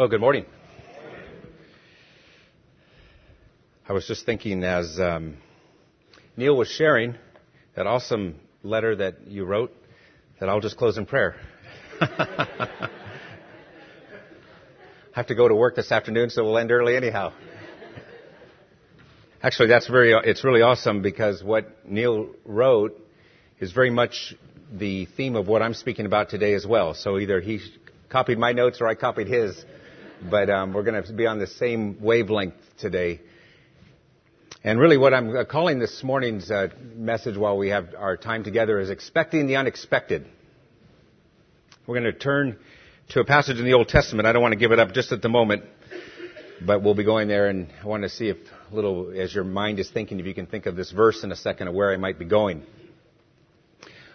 Well, good morning. I was just thinking as um, Neil was sharing that awesome letter that you wrote, that I'll just close in prayer. I have to go to work this afternoon, so we'll end early anyhow. Actually, that's very, it's really awesome because what Neil wrote is very much the theme of what I'm speaking about today as well. So either he copied my notes or I copied his, but um, we're going to be on the same wavelength today. And really what I'm uh, calling this morning's uh, message while we have our time together is expecting the unexpected. We're going to turn to a passage in the Old Testament. I don't want to give it up just at the moment, but we'll be going there and I want to see if little, as your mind is thinking, if you can think of this verse in a second of where I might be going.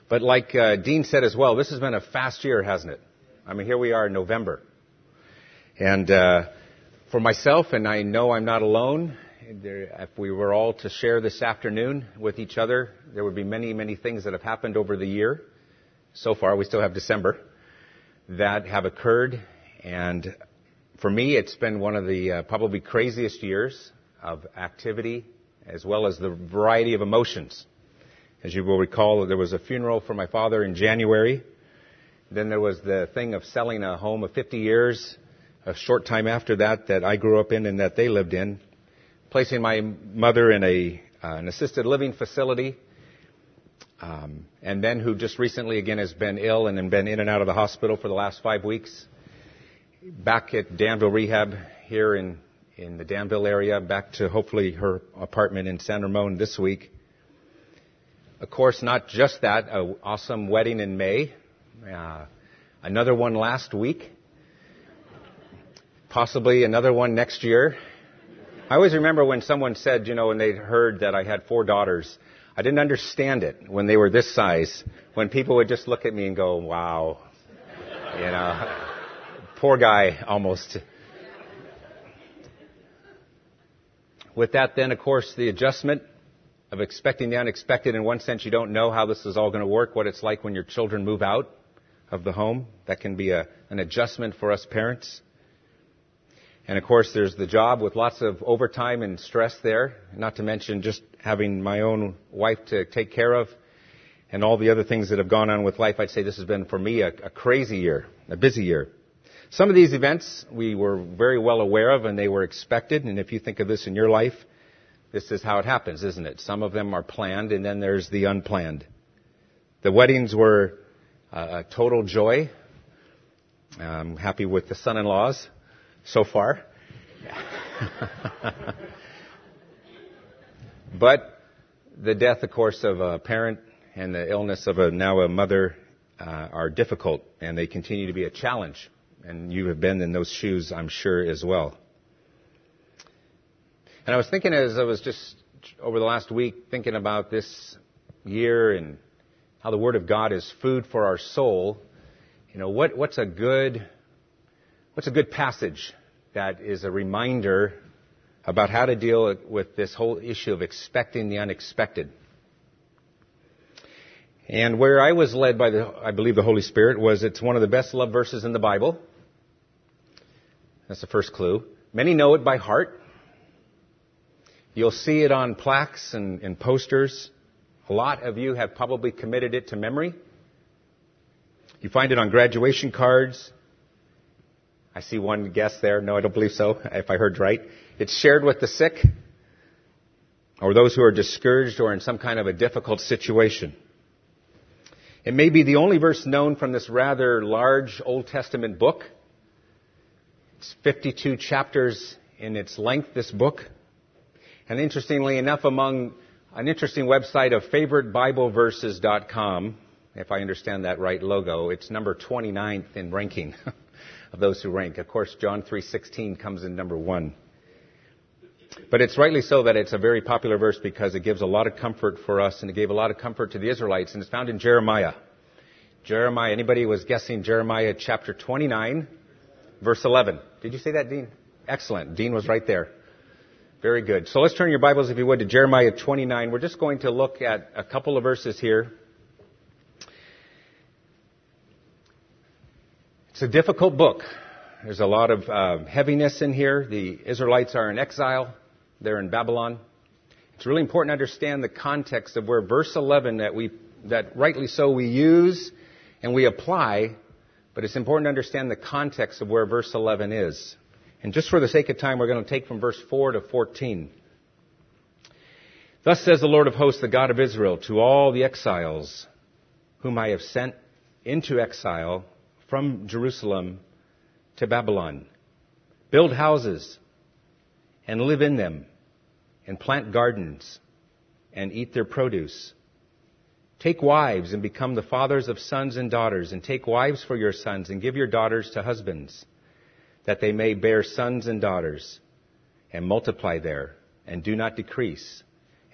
But like uh, Dean said as well, this has been a fast year, hasn't it? I mean, here we are in November. And uh, for myself, and I know I'm not alone, there, if we were all to share this afternoon with each other, there would be many, many things that have happened over the year. So far, we still have December that have occurred. And for me, it's been one of the uh, probably craziest years of activity as well as the variety of emotions. As you will recall, there was a funeral for my father in January. Then there was the thing of selling a home of 50 years a short time after that that I grew up in and that they lived in placing my mother in a, uh, an assisted living facility, um, and then who just recently again has been ill and been in and out of the hospital for the last five weeks. Back at Danville Rehab here in in the Danville area, back to hopefully her apartment in San Ramon this week. Of course, not just that, an awesome wedding in May, uh, another one last week, possibly another one next year, I always remember when someone said, you know, when they heard that I had four daughters, I didn't understand it when they were this size, when people would just look at me and go, wow, you know, poor guy almost. With that then, of course, the adjustment of expecting the unexpected. In one sense, you don't know how this is all going to work, what it's like when your children move out of the home. That can be a, an adjustment for us parents. And of course, there's the job with lots of overtime and stress there, not to mention just having my own wife to take care of and all the other things that have gone on with life. I'd say this has been for me a, a crazy year, a busy year. Some of these events we were very well aware of and they were expected. And if you think of this in your life, this is how it happens, isn't it? Some of them are planned and then there's the unplanned. The weddings were a total joy. I'm happy with the son-in-laws so far. but the death, of course, of a parent and the illness of a now a mother uh, are difficult, and they continue to be a challenge. And you have been in those shoes, I'm sure, as well. And I was thinking as I was just over the last week thinking about this year and how the Word of God is food for our soul. You know, what, what's a good What's a good passage that is a reminder about how to deal with this whole issue of expecting the unexpected? And where I was led by the, I believe the Holy Spirit was it's one of the best love verses in the Bible. That's the first clue. Many know it by heart. You'll see it on plaques and, and posters. A lot of you have probably committed it to memory. You find it on graduation cards. I see one guess there. No, I don't believe so, if I heard right. It's shared with the sick or those who are discouraged or in some kind of a difficult situation. It may be the only verse known from this rather large Old Testament book. It's 52 chapters in its length, this book. And interestingly enough, among an interesting website of favoritebibleverses.com, if I understand that right logo, it's number 29th in ranking. of those who rank. Of course, John 3:16 comes in number 1. But it's rightly so that it's a very popular verse because it gives a lot of comfort for us and it gave a lot of comfort to the Israelites and it's found in Jeremiah. Jeremiah, anybody was guessing Jeremiah chapter 29 verse 11. Did you say that, Dean? Excellent. Dean was right there. Very good. So let's turn your Bibles, if you would, to Jeremiah 29. We're just going to look at a couple of verses here. It's a difficult book. There's a lot of uh, heaviness in here. The Israelites are in exile. They're in Babylon. It's really important to understand the context of where verse 11 that we, that rightly so we use and we apply, but it's important to understand the context of where verse 11 is. And just for the sake of time, we're going to take from verse 4 to 14. Thus says the Lord of hosts, the God of Israel, to all the exiles whom I have sent into exile from Jerusalem to Babylon. Build houses and live in them and plant gardens and eat their produce. Take wives and become the fathers of sons and daughters, and take wives for your sons, and give your daughters to husbands, that they may bear sons and daughters, and multiply there, and do not decrease.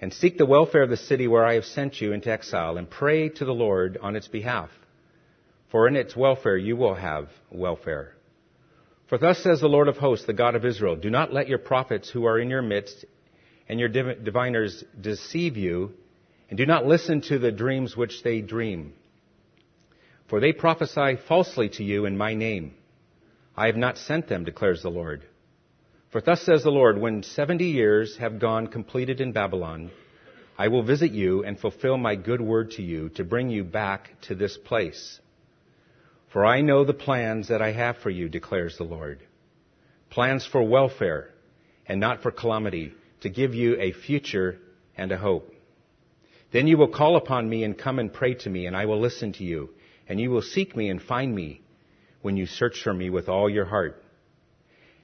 And seek the welfare of the city where I have sent you into exile, and pray to the Lord on its behalf. For in its welfare you will have welfare. For thus says the Lord of hosts, the God of Israel, do not let your prophets who are in your midst and your diviners deceive you, and do not listen to the dreams which they dream. For they prophesy falsely to you in my name. I have not sent them, declares the Lord. For thus says the Lord, when seventy years have gone completed in Babylon, I will visit you and fulfill my good word to you to bring you back to this place. For I know the plans that I have for you, declares the Lord. Plans for welfare and not for calamity to give you a future and a hope. Then you will call upon me and come and pray to me, and I will listen to you, and you will seek me and find me when you search for me with all your heart.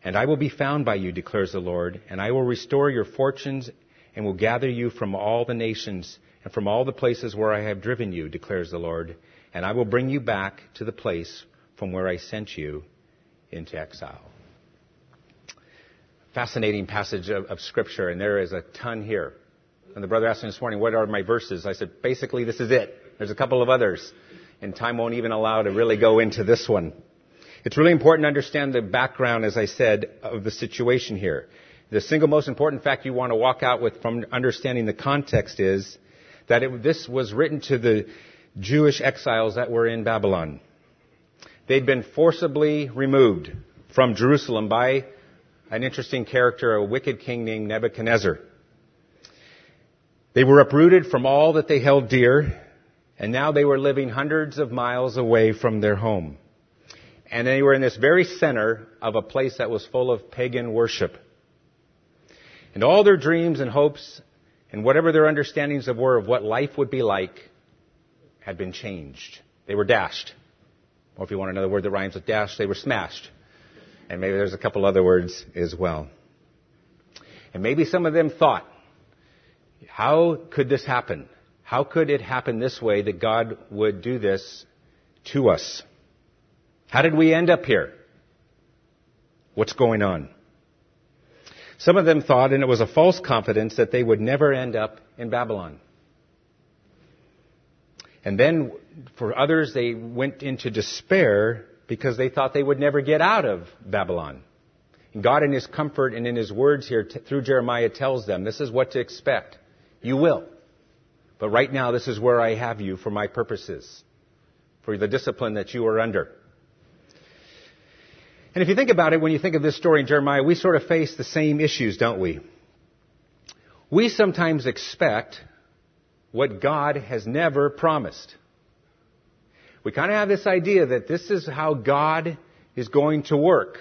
And I will be found by you, declares the Lord, and I will restore your fortunes and will gather you from all the nations and from all the places where I have driven you, declares the Lord, and I will bring you back to the place from where I sent you into exile fascinating passage of, of, Scripture, and there is a ton here. And the brother asked me this morning, what are my verses? I said, basically, this is it. There's a couple of others, and time won't even allow to really go into this one. It's really important to understand the background, as I said, of the situation here. The single most important fact you want to walk out with from understanding the context is that it, this was written to the Jewish exiles that were in Babylon. They'd been forcibly removed from Jerusalem by an interesting character, a wicked king named Nebuchadnezzar. They were uprooted from all that they held dear, and now they were living hundreds of miles away from their home. And they were in this very center of a place that was full of pagan worship. And all their dreams and hopes and whatever their understandings of were of what life would be like had been changed. They were dashed. Or if you want another word that rhymes with dash, they were smashed. And maybe there's a couple other words as well. And maybe some of them thought, how could this happen? How could it happen this way that God would do this to us? How did we end up here? What's going on? Some of them thought, and it was a false confidence, that they would never end up in Babylon. And then for others, they went into despair because they thought they would never get out of Babylon. And God, in His comfort and in His words here t- through Jeremiah, tells them this is what to expect. You will. But right now, this is where I have you for my purposes, for the discipline that you are under. And if you think about it, when you think of this story in Jeremiah, we sort of face the same issues, don't we? We sometimes expect what God has never promised. We kind of have this idea that this is how God is going to work.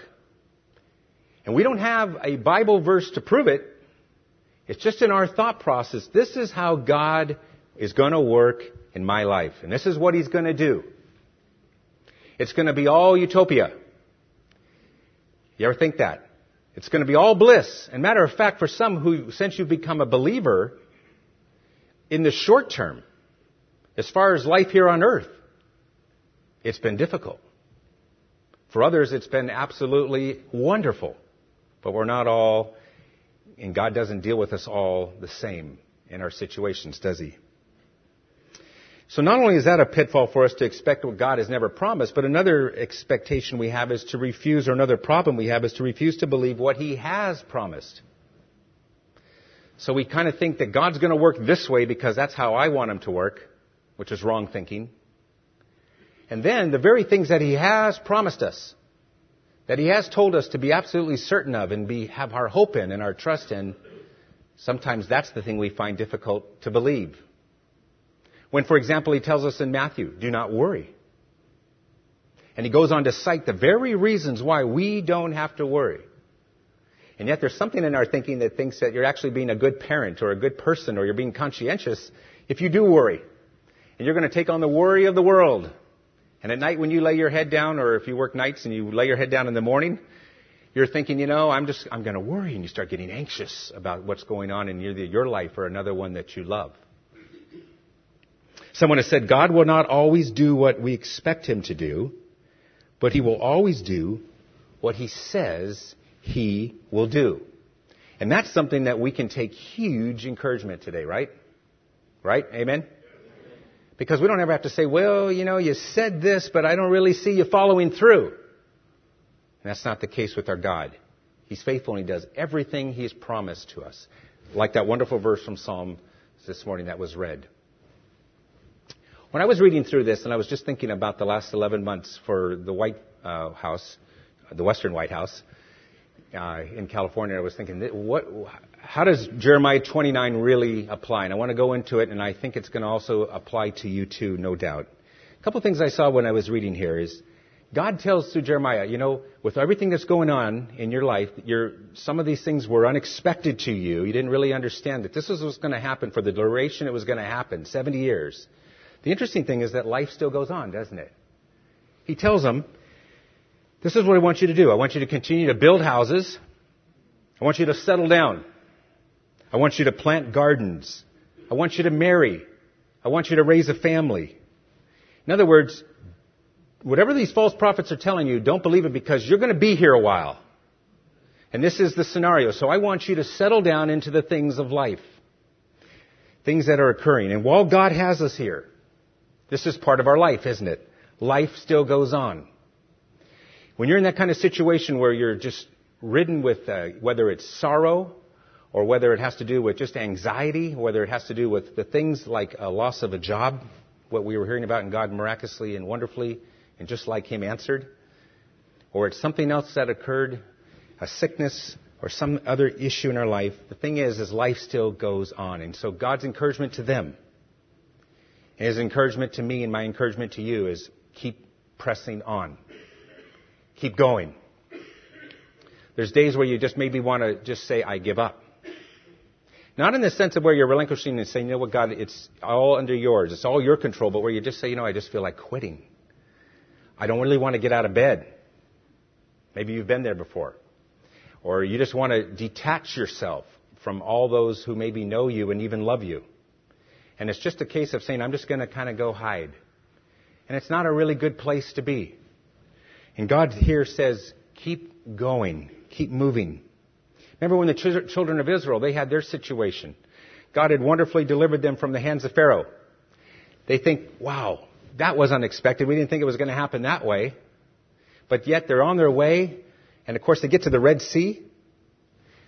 And we don't have a Bible verse to prove it. It's just in our thought process. This is how God is going to work in my life. And this is what He's going to do. It's going to be all utopia. You ever think that? It's going to be all bliss. And matter of fact, for some who, since you've become a believer, in the short term, as far as life here on earth, it's been difficult. For others, it's been absolutely wonderful. But we're not all, and God doesn't deal with us all the same in our situations, does He? So not only is that a pitfall for us to expect what God has never promised, but another expectation we have is to refuse, or another problem we have is to refuse to believe what He has promised. So we kind of think that God's going to work this way because that's how I want Him to work, which is wrong thinking. And then the very things that He has promised us, that He has told us to be absolutely certain of and be, have our hope in and our trust in, sometimes that's the thing we find difficult to believe. When, for example, He tells us in Matthew, do not worry. And He goes on to cite the very reasons why we don't have to worry. And yet there's something in our thinking that thinks that you're actually being a good parent or a good person or you're being conscientious if you do worry. And you're going to take on the worry of the world. And at night when you lay your head down, or if you work nights and you lay your head down in the morning, you're thinking, you know, I'm just, I'm going to worry, and you start getting anxious about what's going on in either your life or another one that you love. Someone has said, God will not always do what we expect Him to do, but He will always do what He says He will do. And that's something that we can take huge encouragement today, right? Right? Amen? Because we don't ever have to say, well, you know, you said this, but I don't really see you following through. And that's not the case with our God. He's faithful and He does everything He's promised to us. Like that wonderful verse from Psalm this morning that was read. When I was reading through this and I was just thinking about the last 11 months for the White uh, House, the Western White House uh, in California, I was thinking, what, how does Jeremiah 29 really apply? And I want to go into it, and I think it's going to also apply to you too, no doubt. A couple of things I saw when I was reading here is God tells to Jeremiah, you know, with everything that's going on in your life, some of these things were unexpected to you. You didn't really understand that this was what's going to happen for the duration it was going to happen, 70 years. The interesting thing is that life still goes on, doesn't it? He tells them, this is what I want you to do. I want you to continue to build houses. I want you to settle down. I want you to plant gardens. I want you to marry. I want you to raise a family. In other words, whatever these false prophets are telling you, don't believe it because you're going to be here a while. And this is the scenario. So I want you to settle down into the things of life. Things that are occurring. And while God has us here, this is part of our life, isn't it? Life still goes on. When you're in that kind of situation where you're just ridden with uh, whether it's sorrow or whether it has to do with just anxiety, whether it has to do with the things like a loss of a job, what we were hearing about in God miraculously and wonderfully, and just like Him answered, or it's something else that occurred, a sickness or some other issue in our life. The thing is, is life still goes on. And so God's encouragement to them, and His encouragement to me and my encouragement to you is keep pressing on. Keep going. There's days where you just maybe want to just say, I give up. Not in the sense of where you're relinquishing and saying, you know what, God, it's all under yours. It's all your control, but where you just say, you know, I just feel like quitting. I don't really want to get out of bed. Maybe you've been there before. Or you just want to detach yourself from all those who maybe know you and even love you. And it's just a case of saying, I'm just going to kind of go hide. And it's not a really good place to be. And God here says, keep going, keep moving. Remember when the children of Israel, they had their situation. God had wonderfully delivered them from the hands of Pharaoh. They think, wow, that was unexpected. We didn't think it was going to happen that way. But yet they're on their way. And of course they get to the Red Sea.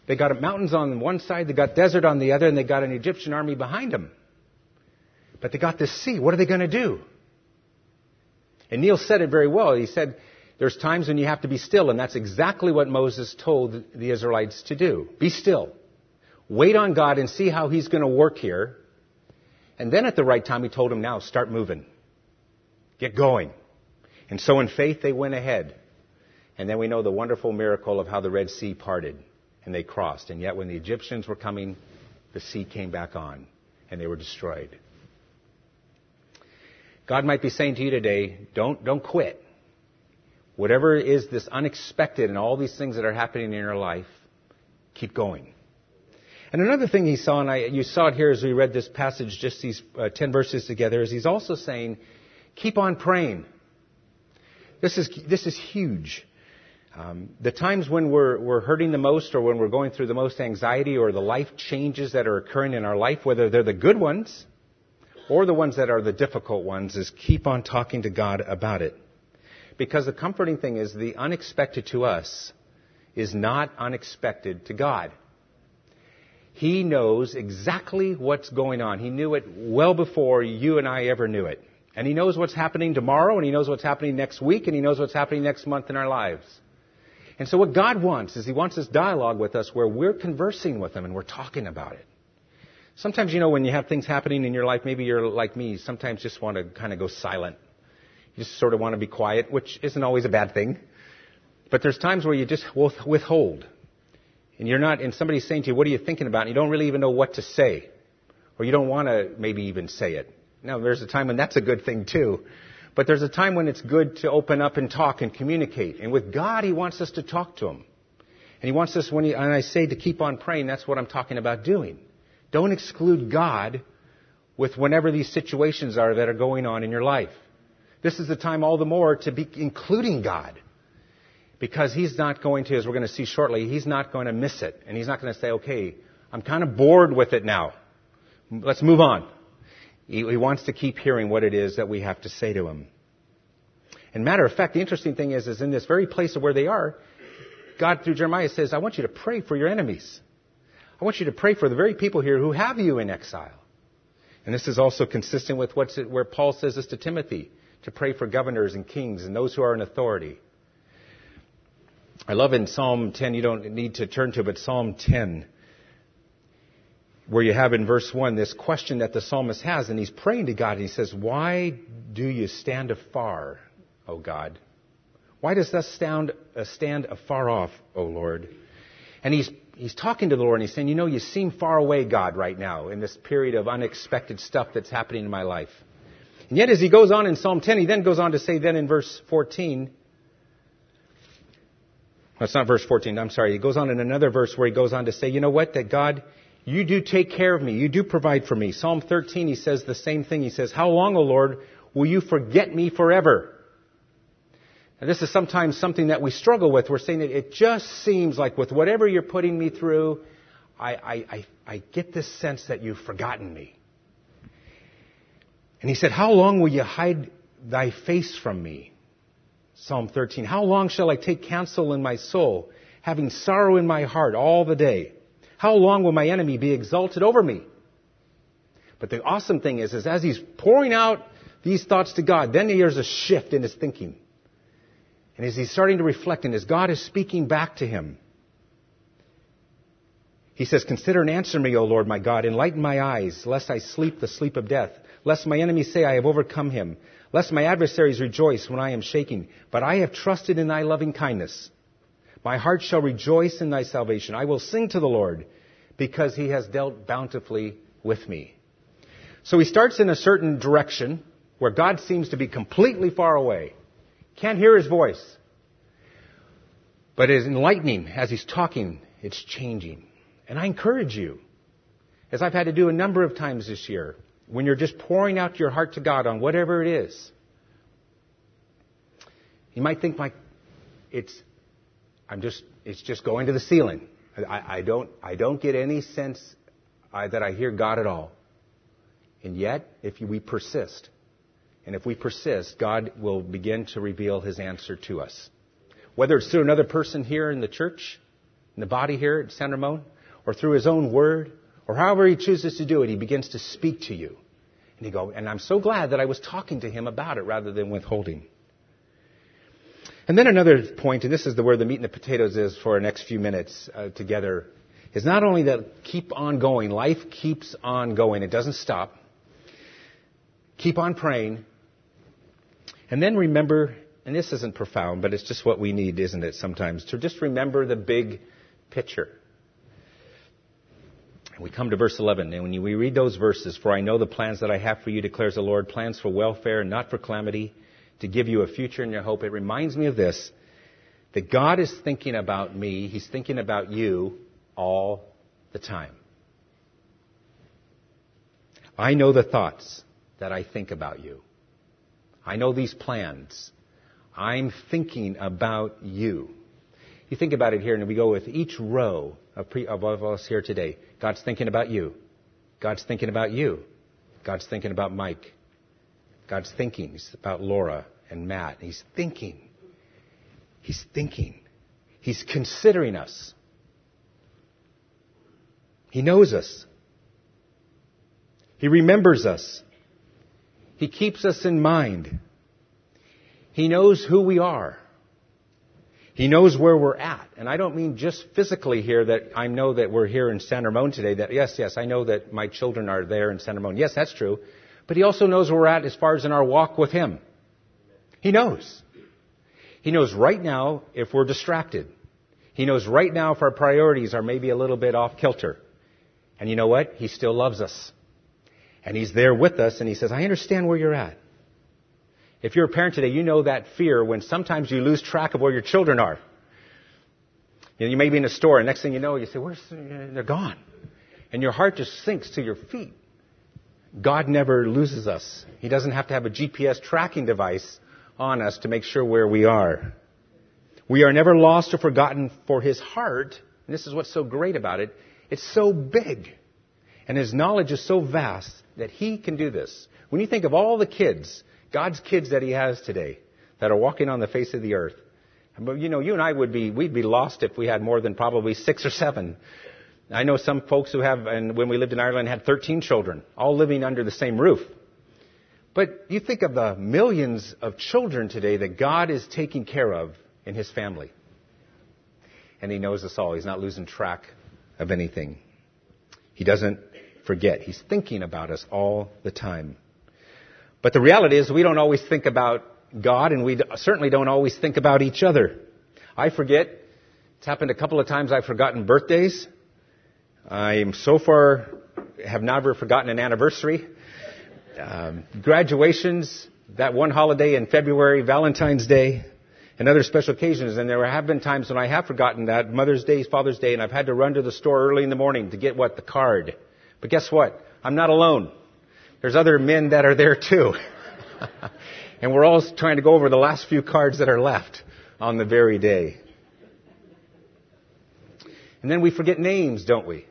They got mountains on one side, they got desert on the other, and they got an Egyptian army behind them. But they got this sea. What are they going to do? And Neil said it very well. He said, there's times when you have to be still, and that's exactly what Moses told the Israelites to do. Be still. Wait on God and see how He's going to work here. And then at the right time, He told them, now start moving. Get going. And so in faith, they went ahead. And then we know the wonderful miracle of how the Red Sea parted and they crossed. And yet when the Egyptians were coming, the sea came back on and they were destroyed. God might be saying to you today, don't, don't quit. Whatever is this unexpected and all these things that are happening in your life, keep going. And another thing he saw, and I, you saw it here as we read this passage, just these uh, 10 verses together, is he's also saying, keep on praying. This is, this is huge. Um, the times when we're, we're hurting the most or when we're going through the most anxiety or the life changes that are occurring in our life, whether they're the good ones or the ones that are the difficult ones, is keep on talking to God about it. Because the comforting thing is the unexpected to us is not unexpected to God. He knows exactly what's going on. He knew it well before you and I ever knew it. And He knows what's happening tomorrow, and He knows what's happening next week, and He knows what's happening next month in our lives. And so what God wants is He wants this dialogue with us where we're conversing with Him and we're talking about it. Sometimes, you know, when you have things happening in your life, maybe you're like me, sometimes just want to kind of go silent. Just sort of want to be quiet, which isn't always a bad thing. But there's times where you just withhold. And you're not, and somebody's saying to you, what are you thinking about? And you don't really even know what to say. Or you don't want to maybe even say it. Now, there's a time when that's a good thing too. But there's a time when it's good to open up and talk and communicate. And with God, He wants us to talk to Him. And He wants us, when, he, and I say to keep on praying, that's what I'm talking about doing. Don't exclude God with whenever these situations are that are going on in your life. This is the time all the more to be including God. Because He's not going to, as we're going to see shortly, He's not going to miss it. And He's not going to say, okay, I'm kind of bored with it now. Let's move on. He, he wants to keep hearing what it is that we have to say to Him. And matter of fact, the interesting thing is, is in this very place of where they are, God through Jeremiah says, I want you to pray for your enemies. I want you to pray for the very people here who have you in exile. And this is also consistent with what's it, where Paul says this to Timothy, to pray for governors and kings and those who are in authority. I love in Psalm 10, you don't need to turn to, but Psalm 10, where you have in verse 1 this question that the psalmist has, and he's praying to God, and he says, Why do you stand afar, O God? Why does thus stand, uh, stand afar off, O Lord? And he's he's talking to the Lord and he's saying, You know, you seem far away, God, right now in this period of unexpected stuff that's happening in my life. And yet, as he goes on in Psalm 10, he then goes on to say, then in verse 14, that's not verse 14, I'm sorry. He goes on in another verse where he goes on to say, You know what? That God, you do take care of me. You do provide for me. Psalm 13, he says the same thing. He says, How long, O Lord, will you forget me forever? And this is sometimes something that we struggle with. We're saying that it just seems like with whatever you're putting me through, I, I, I, I get this sense that you've forgotten me. And he said, How long will you hide thy face from me? Psalm 13. How long shall I take counsel in my soul, having sorrow in my heart all the day? How long will my enemy be exalted over me? But the awesome thing is, is as he's pouring out these thoughts to God, then there's a shift in his thinking. And as he's starting to reflect and as God is speaking back to him, he says, Consider and answer me, O Lord my God. Enlighten my eyes, lest I sleep the sleep of death. Lest my enemies say, I have overcome him. Lest my adversaries rejoice when I am shaking. But I have trusted in thy loving kindness. My heart shall rejoice in thy salvation. I will sing to the Lord because he has dealt bountifully with me. So he starts in a certain direction where God seems to be completely far away. Can't hear his voice. But it's enlightening as he's talking, it's changing. And I encourage you, as I've had to do a number of times this year, when you're just pouring out your heart to God on whatever it is, you might think like it's I'm just it's just going to the ceiling. I, I don't I don't get any sense uh, that I hear God at all. And yet, if we persist, and if we persist, God will begin to reveal his answer to us. Whether it's through another person here in the church, in the body here at San Ramon, or through his own word, or however he chooses to do it, he begins to speak to you. And you go, and I'm so glad that I was talking to him about it rather than withholding. And then another point, and this is the where the meat and the potatoes is for our next few minutes uh, together, is not only that keep on going, life keeps on going, it doesn't stop. Keep on praying, and then remember, and this isn't profound, but it's just what we need, isn't it, sometimes, to just remember the big picture. We come to verse 11, and when we read those verses, for I know the plans that I have for you, declares the Lord, plans for welfare and not for calamity, to give you a future and your hope. It reminds me of this, that God is thinking about me, He's thinking about you all the time. I know the thoughts that I think about you. I know these plans. I'm thinking about you. You think about it here, and we go with each row of, pre, of us here today. God's thinking about you. God's thinking about you. God's thinking about Mike. God's thinking about Laura and Matt. He's thinking. He's thinking. He's considering us. He knows us. He remembers us. He keeps us in mind. He knows who we are. He knows where we're at. And I don't mean just physically here that I know that we're here in San Ramon today, that yes, yes, I know that my children are there in San Ramon. Yes, that's true. But he also knows where we're at as far as in our walk with him. He knows. He knows right now if we're distracted. He knows right now if our priorities are maybe a little bit off kilter. And you know what? He still loves us. And He's there with us and He says, I understand where you're at. If you're a parent today, you know that fear when sometimes you lose track of where your children are. You, know, you may be in a store and next thing you know, you say, where's, uh, they're gone. And your heart just sinks to your feet. God never loses us. He doesn't have to have a GPS tracking device on us to make sure where we are. We are never lost or forgotten for his heart, and this is what's so great about it, it's so big. And his knowledge is so vast that he can do this. When you think of all the kids, God's kids that he has today, that are walking on the face of the earth, you know, you and I would be, we'd be lost if we had more than probably six or seven. I know some folks who have, and when we lived in Ireland, had 13 children, all living under the same roof. But you think of the millions of children today that God is taking care of in his family. And he knows us all. He's not losing track of anything. He doesn't forget. He's thinking about us all the time. But the reality is we don't always think about God and we certainly don't always think about each other. I forget. It's happened a couple of times I've forgotten birthdays. I am so far have never forgotten an anniversary. Um, graduations, that one holiday in February, Valentine's Day and other special occasions. And there have been times when I have forgotten that Mother's Day, Father's Day, and I've had to run to the store early in the morning to get what? The card. But guess what? I'm not alone. There's other men that are there too. and we're all trying to go over the last few cards that are left on the very day. And then we forget names, don't we?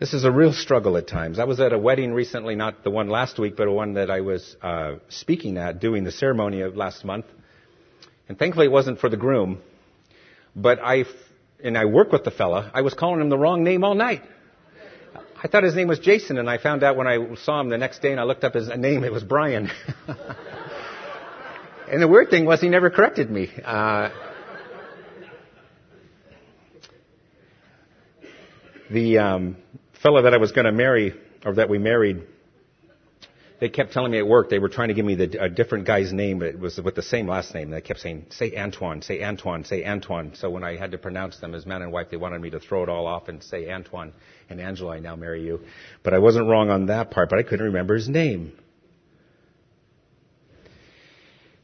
This is a real struggle at times. I was at a wedding recently, not the one last week, but one that I was uh, speaking at, doing the ceremony of last month. And thankfully it wasn't for the groom. But I, and I worked with the fella, I was calling him the wrong name all night. I thought his name was Jason, and I found out when I saw him the next day and I looked up his name, it was Brian. and the weird thing was he never corrected me. Uh, the um, fellow that I was going to marry, or that we married, they kept telling me at work they were trying to give me the, a different guy's name, but it was with the same last name. They kept saying, say Antoine, say Antoine, say Antoine. So when I had to pronounce them as man and wife, they wanted me to throw it all off and say Antoine and Angela, I now marry you. But I wasn't wrong on that part, but I couldn't remember his name.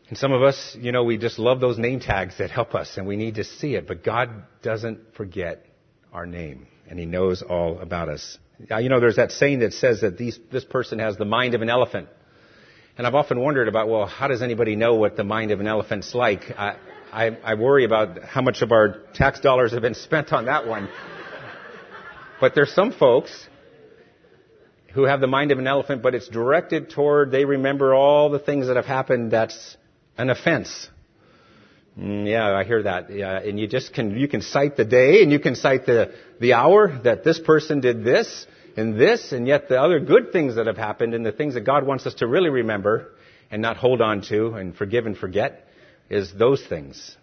And some of us, you know, we just love those name tags that help us and we need to see it, but God doesn't forget our name and He knows all about us. You know, there's that saying that says that these, this person has the mind of an elephant. And I've often wondered about, well, how does anybody know what the mind of an elephant's like? I, I, I worry about how much of our tax dollars have been spent on that one. but there's some folks who have the mind of an elephant, but it's directed toward, they remember all the things that have happened that's an offense. Mm, yeah, I hear that. Yeah, and you just can you can cite the day and you can cite the the hour that this person did this and this, and yet the other good things that have happened and the things that God wants us to really remember and not hold on to and forgive and forget is those things.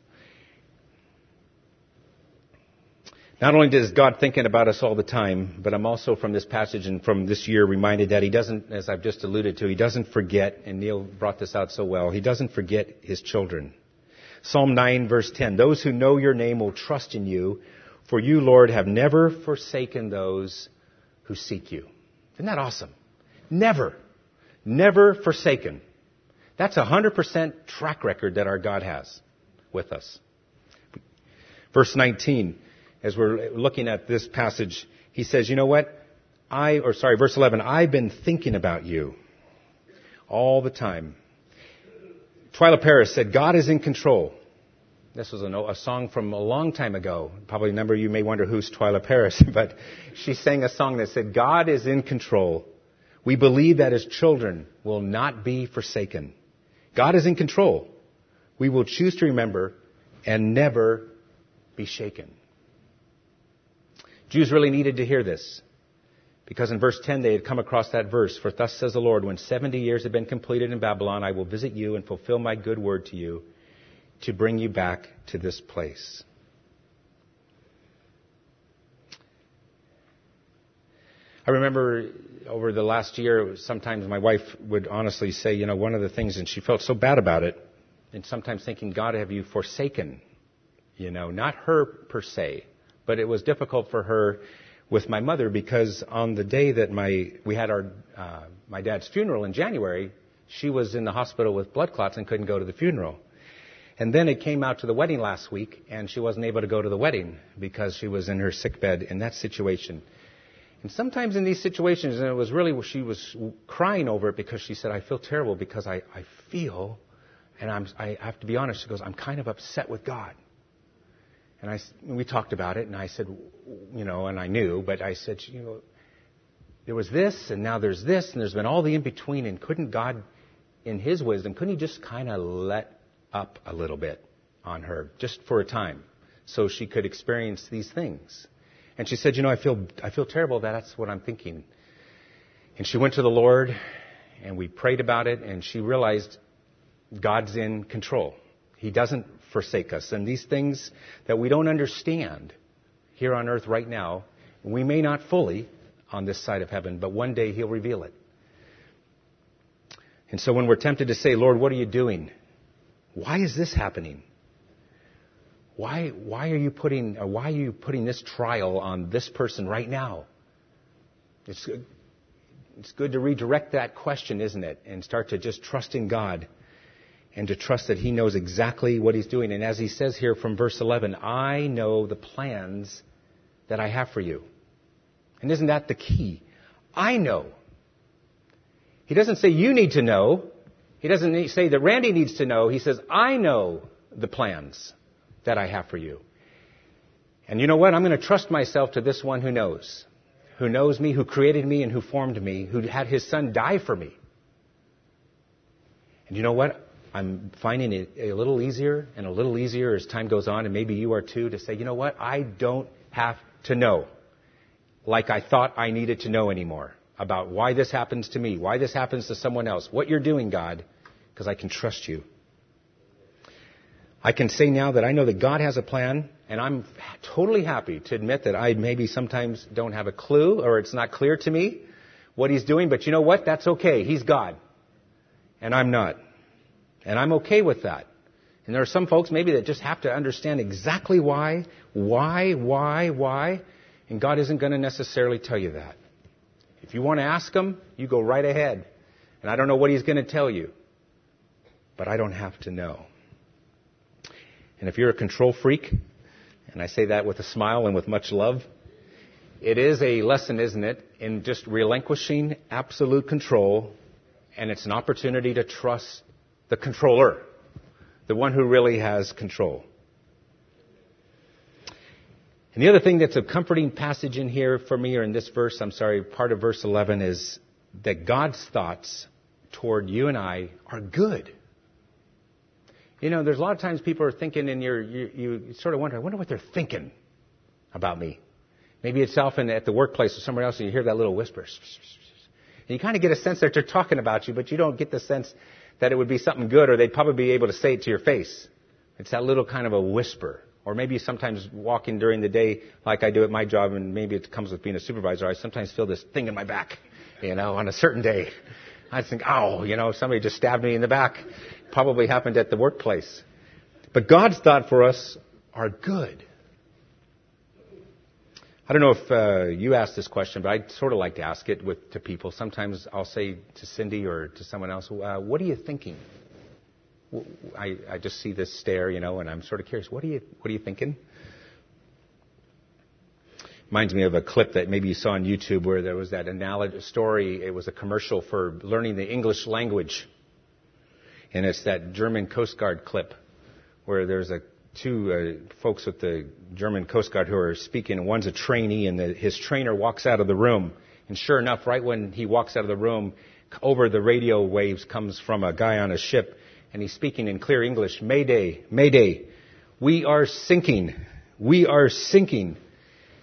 Not only does God thinking about us all the time, but I'm also from this passage and from this year reminded that He doesn't, as I've just alluded to, He doesn't forget, and Neil brought this out so well, He doesn't forget His children. Psalm 9 verse 10, those who know your name will trust in you, for you, Lord, have never forsaken those who seek you. Isn't that awesome? Never. Never forsaken. That's a hundred percent track record that our God has with us. Verse 19, as we're looking at this passage, he says, you know what? I, or sorry, verse 11, I've been thinking about you all the time. Twila Paris said, God is in control. This was a, song from a long time ago. Probably a number of you may wonder who's Twila Paris, but she sang a song that said, God is in control. We believe that his children will not be forsaken. God is in control. We will choose to remember and never be shaken. Jews really needed to hear this. Because in verse 10 they had come across that verse, For thus says the Lord, when 70 years have been completed in Babylon, I will visit you and fulfill my good word to you. to bring you back to this place. I remember over the last year, sometimes my wife would honestly say, you know, one of the things, and she felt so bad about it, and sometimes thinking, God, have you forsaken? You know, not her per se, but it was difficult for her with my mother because on the day that my we had our uh, my dad's funeral in January, she was in the hospital with blood clots and couldn't go to the funeral. And then it came out to the wedding last week, and she wasn't able to go to the wedding because she was in her sick bed in that situation. And sometimes in these situations, and it was really she was crying over it because she said, "I feel terrible because I, I feel, and I'm, I have to be honest." She goes, "I'm kind of upset with God." And I, we talked about it, and I said, you know, and I knew, but I said, you know, there was this, and now there's this, and there's been all the in between, and couldn't God, in His wisdom, couldn't He just kind of let up a little bit on her, just for a time, so she could experience these things? And she said, you know, I feel, I feel terrible. That's what I'm thinking. And she went to the Lord, and we prayed about it, and she realized God's in control. He doesn't forsake us. And these things that we don't understand here on earth right now, we may not fully on this side of heaven, but one day He'll reveal it. And so when we're tempted to say, Lord, what are you doing? Why is this happening? Why, why are you putting, uh, why are you putting this trial on this person right now? It's, it's good to redirect that question, isn't it? And start to just trust in God and to trust that He knows exactly what He's doing. And as He says here from verse 11, I know the plans that I have for you. And isn't that the key? I know. He doesn't say you need to know. He doesn't say that Randy needs to know. He says, I know the plans that I have for you. And you know what? I'm going to trust myself to this one who knows. Who knows me, who created me, and who formed me, who had his son die for me. And you know what? I'm finding it a little easier and a little easier as time goes on, and maybe you are too, to say, you know what? I don't have to know like I thought I needed to know anymore about why this happens to me, why this happens to someone else, what you're doing, God, because I can trust you. I can say now that I know that God has a plan, and I'm totally happy to admit that I maybe sometimes don't have a clue or it's not clear to me what He's doing, but you know what? That's okay. He's God. And I'm not. And I'm okay with that. And there are some folks maybe that just have to understand exactly why, why, why, why, and God isn't going to necessarily tell you that. If you want to ask Him, you go right ahead. And I don't know what He's going to tell you, but I don't have to know. And if you're a control freak, and I say that with a smile and with much love, it is a lesson, isn't it, in just relinquishing absolute control, and it's an opportunity to trust the controller, the one who really has control. And the other thing that's a comforting passage in here for me, or in this verse, I'm sorry, part of verse 11 is that God's thoughts toward you and I are good. You know, there's a lot of times people are thinking and you're, you, you sort of wonder, I wonder what they're thinking about me. Maybe it's often at the workplace or somewhere else and you hear that little whisper. And you kind of get a sense that they're talking about you, but you don't get the sense that it would be something good or they'd probably be able to say it to your face. It's that little kind of a whisper. Or maybe sometimes walking during the day like I do at my job and maybe it comes with being a supervisor, I sometimes feel this thing in my back, you know, on a certain day. I think, oh, you know, somebody just stabbed me in the back. Probably happened at the workplace. But God's thought for us are good. I don't know if uh, you asked this question, but I'd sort of like to ask it with, to people. Sometimes I'll say to Cindy or to someone else, uh, "What are you thinking?" I, I just see this stare, you know, and I'm sort of curious. What are you What are you thinking? Reminds me of a clip that maybe you saw on YouTube where there was that analogous story. It was a commercial for learning the English language, and it's that German Coast Guard clip where there's a two uh, folks with the German Coast Guard who are speaking, and one's a trainee, and the, his trainer walks out of the room. And sure enough, right when he walks out of the room, over the radio waves comes from a guy on a ship, and he's speaking in clear English Mayday, Mayday, we are sinking, we are sinking.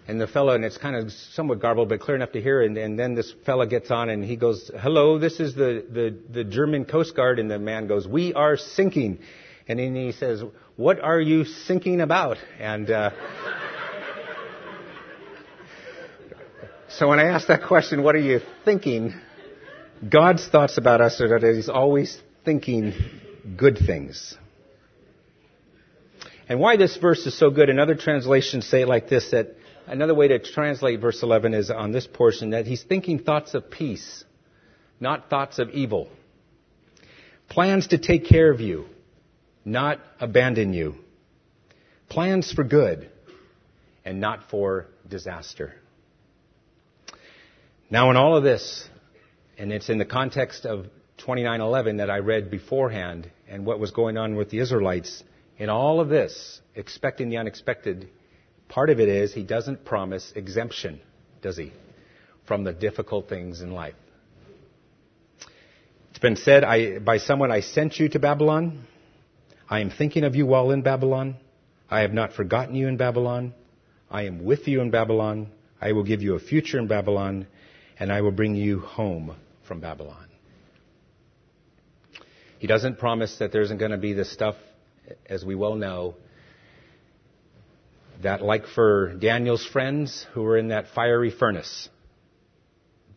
And the fellow, and it's kind of somewhat garbled, but clear enough to hear. And, and then this fellow gets on and he goes, "Hello, this is the, the the German Coast Guard." And the man goes, "We are sinking." And then he says, What are you thinking about? And uh, so when I ask that question, What are you thinking? God's thoughts about us are that He's always thinking good things. And why this verse is so good, another translation say it like this, that another way to translate verse 11 is on this portion, that He's thinking thoughts of peace, not thoughts of evil. Plans to take care of you, not abandon you. Plans for good and not for disaster. Now in all of this, and it's in the context of 2911 that I read beforehand and what was going on with the Israelites, in all of this, expecting the unexpected, part of it is he doesn't promise exemption, does he, from the difficult things in life. It's been said I, by someone, I sent you to Babylon. I am thinking of you while in Babylon. I have not forgotten you in Babylon. I am with you in Babylon. I will give you a future in Babylon, and I will bring you home from Babylon. He doesn't promise that there isn't going to be this stuff, as we well know, that like for Daniel's friends who were in that fiery furnace,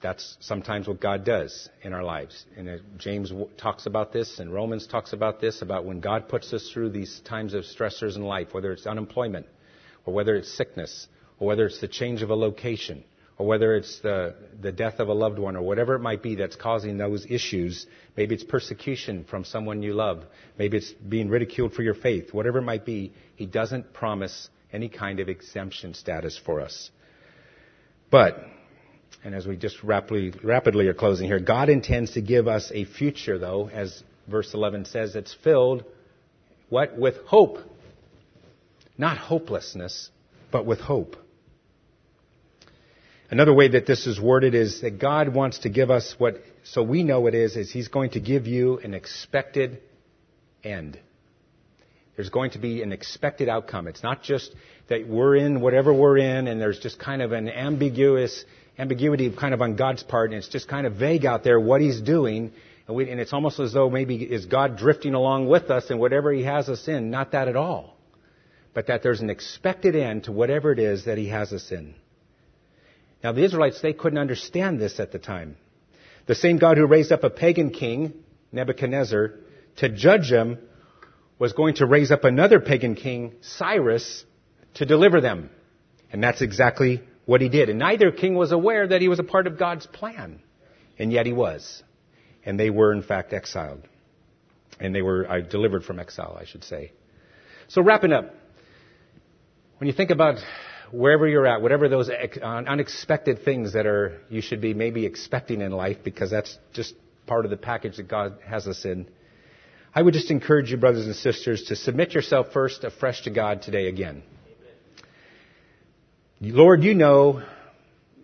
that's sometimes what God does in our lives. And uh, James talks about this, and Romans talks about this, about when God puts us through these times of stressors in life, whether it's unemployment, or whether it's sickness, or whether it's the change of a location, or whether it's the, the death of a loved one, or whatever it might be that's causing those issues. Maybe it's persecution from someone you love. Maybe it's being ridiculed for your faith. Whatever it might be, He doesn't promise any kind of exemption status for us. But and as we just rapidly, rapidly are closing here, God intends to give us a future, though, as verse 11 says, it's filled, what? With hope. Not hopelessness, but with hope. Another way that this is worded is that God wants to give us what, so we know it is, is He's going to give you an expected end. There's going to be an expected outcome. It's not just that we're in whatever we're in and there's just kind of an ambiguous ambiguity kind of on God's part, and it's just kind of vague out there what He's doing. And, we, and it's almost as though maybe is God drifting along with us and whatever He has us in. Not that at all. But that there's an expected end to whatever it is that He has us in. Now the Israelites, they couldn't understand this at the time. The same God who raised up a pagan king, Nebuchadnezzar, to judge them, was going to raise up another pagan king, Cyrus, to deliver them. And that's exactly what he did. And neither king was aware that he was a part of God's plan. And yet he was. And they were, in fact, exiled. And they were uh, delivered from exile, I should say. So, wrapping up, when you think about wherever you're at, whatever those unexpected things that are you should be maybe expecting in life, because that's just part of the package that God has us in. I would just encourage you, brothers and sisters, to submit yourself first afresh to God today again. Lord, you know,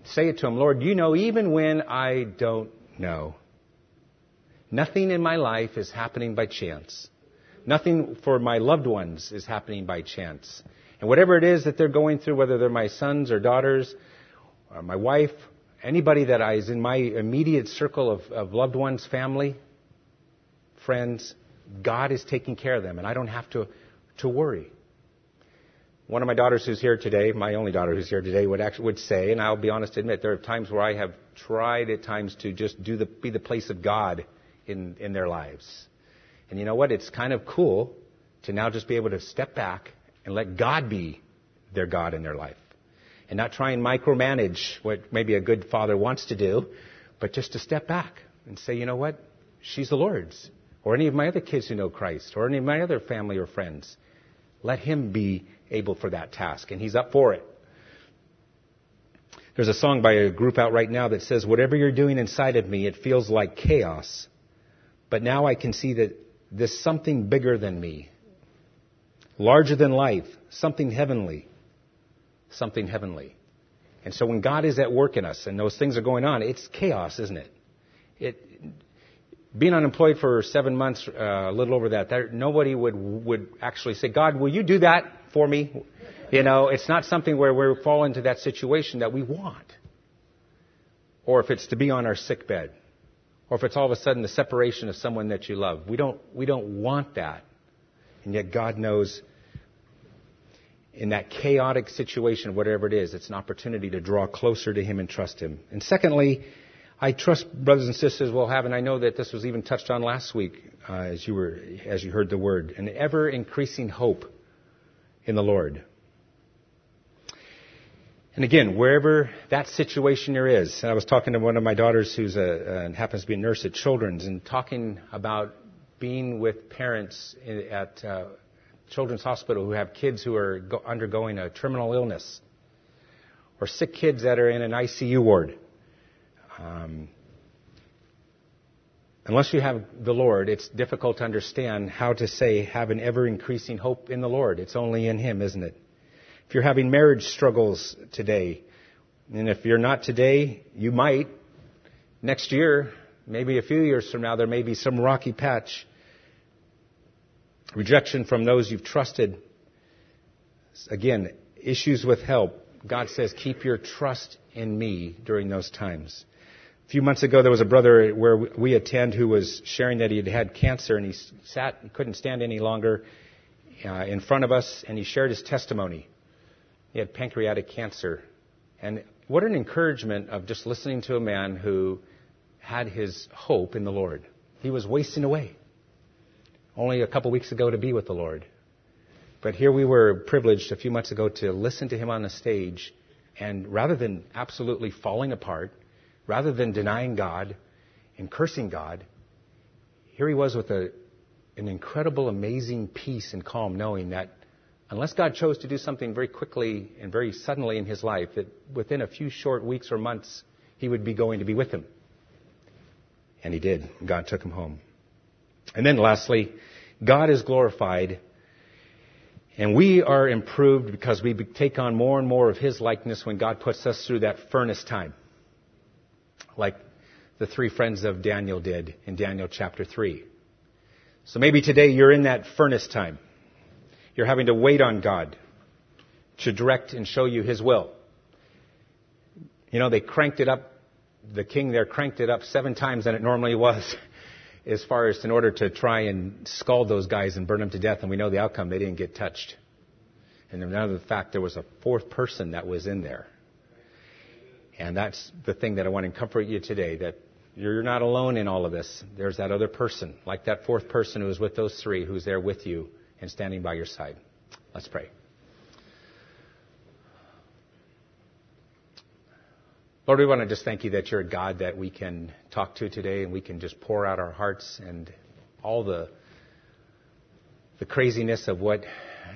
say it to him, Lord, you know even when I don't know. Nothing in my life is happening by chance. Nothing for my loved ones is happening by chance. And whatever it is that they're going through, whether they're my sons or daughters, or my wife, anybody that is in my immediate circle of, of loved ones, family, friends, God is taking care of them, and I don't have to, to worry. One of my daughters who's here today, my only daughter who's here today, would actually would say, and I'll be honest to admit, there are times where I have tried at times to just do the be the place of God in in their lives. And you know what? It's kind of cool to now just be able to step back and let God be their God in their life. And not try and micromanage what maybe a good father wants to do, but just to step back and say, you know what? She's the Lord's. Or any of my other kids who know Christ, or any of my other family or friends. Let him be able for that task, and he's up for it. There's a song by a group out right now that says, Whatever you're doing inside of me, it feels like chaos. But now I can see that there's something bigger than me, larger than life, something heavenly. Something heavenly. And so when God is at work in us and those things are going on, it's chaos, isn't it? It being unemployed for seven months, uh, a little over that, there, nobody would would actually say, "God, will you do that for me?" You know, it's not something where we fall into that situation that we want. Or if it's to be on our sick bed, or if it's all of a sudden the separation of someone that you love, we don't we don't want that. And yet God knows in that chaotic situation, whatever it is, it's an opportunity to draw closer to Him and trust Him. And secondly, I trust brothers and sisters will have, and I know that this was even touched on last week uh, as you were as you heard the word, an ever increasing hope in the Lord. And again, wherever that situation there is, I was talking to one of my daughters who's a, happens to be a nurse at Children's and talking about being with parents at uh, Children's Hospital who have kids who are go- undergoing a terminal illness or sick kids that are in an ICU ward. Um, unless you have the Lord, it's difficult to understand how to say have an ever increasing hope in the Lord. It's only in Him, isn't it? If you're having marriage struggles today, and if you're not today, you might. Next year, maybe a few years from now, there may be some rocky patch. Rejection from those you've trusted. Again, issues with help. God says, keep your trust in me during those times. A few months ago, there was a brother where we attend who was sharing that he had had cancer and he sat, he couldn't stand any longer uh, in front of us and he shared his testimony. He had pancreatic cancer. And what an encouragement of just listening to a man who had his hope in the Lord. He was wasting away. Only a couple weeks ago to be with the Lord. But here we were privileged a few months ago to listen to him on the stage. And rather than absolutely falling apart, rather than denying God and cursing God, here he was with a, an incredible, amazing peace and calm, knowing that unless God chose to do something very quickly and very suddenly in his life, that within a few short weeks or months, he would be going to be with him. And he did. God took him home. And then lastly, God is glorified and we are improved because we take on more and more of his likeness when God puts us through that furnace time. Like the three friends of Daniel did in Daniel chapter 3. So maybe today you're in that furnace time. You're having to wait on God to direct and show you His will. You know, they cranked it up, the king there cranked it up seven times than it normally was, as far as in order to try and scald those guys and burn them to death. And we know the outcome. They didn't get touched. And another fact, there was a fourth person that was in there. And that's the thing that I want to comfort you today, that you're not alone in all of this. There's that other person, like that fourth person who was with those three, who's there with you and standing by your side. Let's pray. Lord, we want to just thank you that you're a God that we can talk to today and we can just pour out our hearts and all the the craziness of what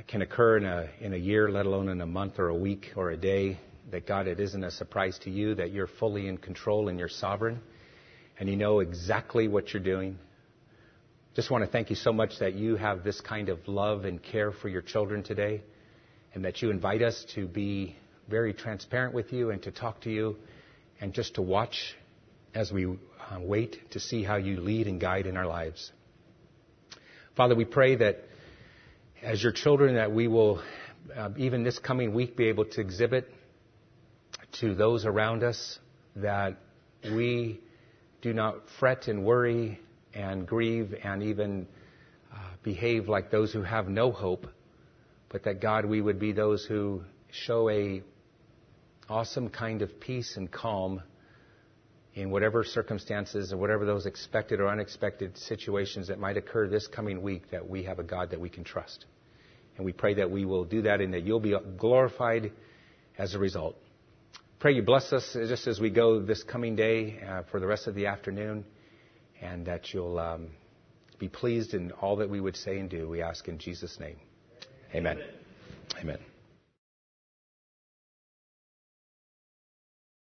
can occur in a in a year, let alone in a month or a week or a day. That God, it isn't a surprise to you that you're fully in control and you're sovereign, and you know exactly what you're doing. Just want to thank you so much that you have this kind of love and care for your children today, and that you invite us to be very transparent with you and to talk to you and just to watch as we uh, wait to see how you lead and guide in our lives. Father, we pray that as your children that we will uh, even this coming week be able to exhibit to those around us that we do not fret and worry and grieve and even uh, behave like those who have no hope, but that God, we would be those who show a awesome kind of peace and calm in whatever circumstances or whatever those expected or unexpected situations that might occur this coming week, that we have a God that we can trust. And we pray that we will do that and that you'll be glorified as a result. Pray you bless us just as we go this coming day uh, for the rest of the afternoon and that you'll um, be pleased in all that we would say and do. We ask in Jesus' name. Amen. Amen. Amen.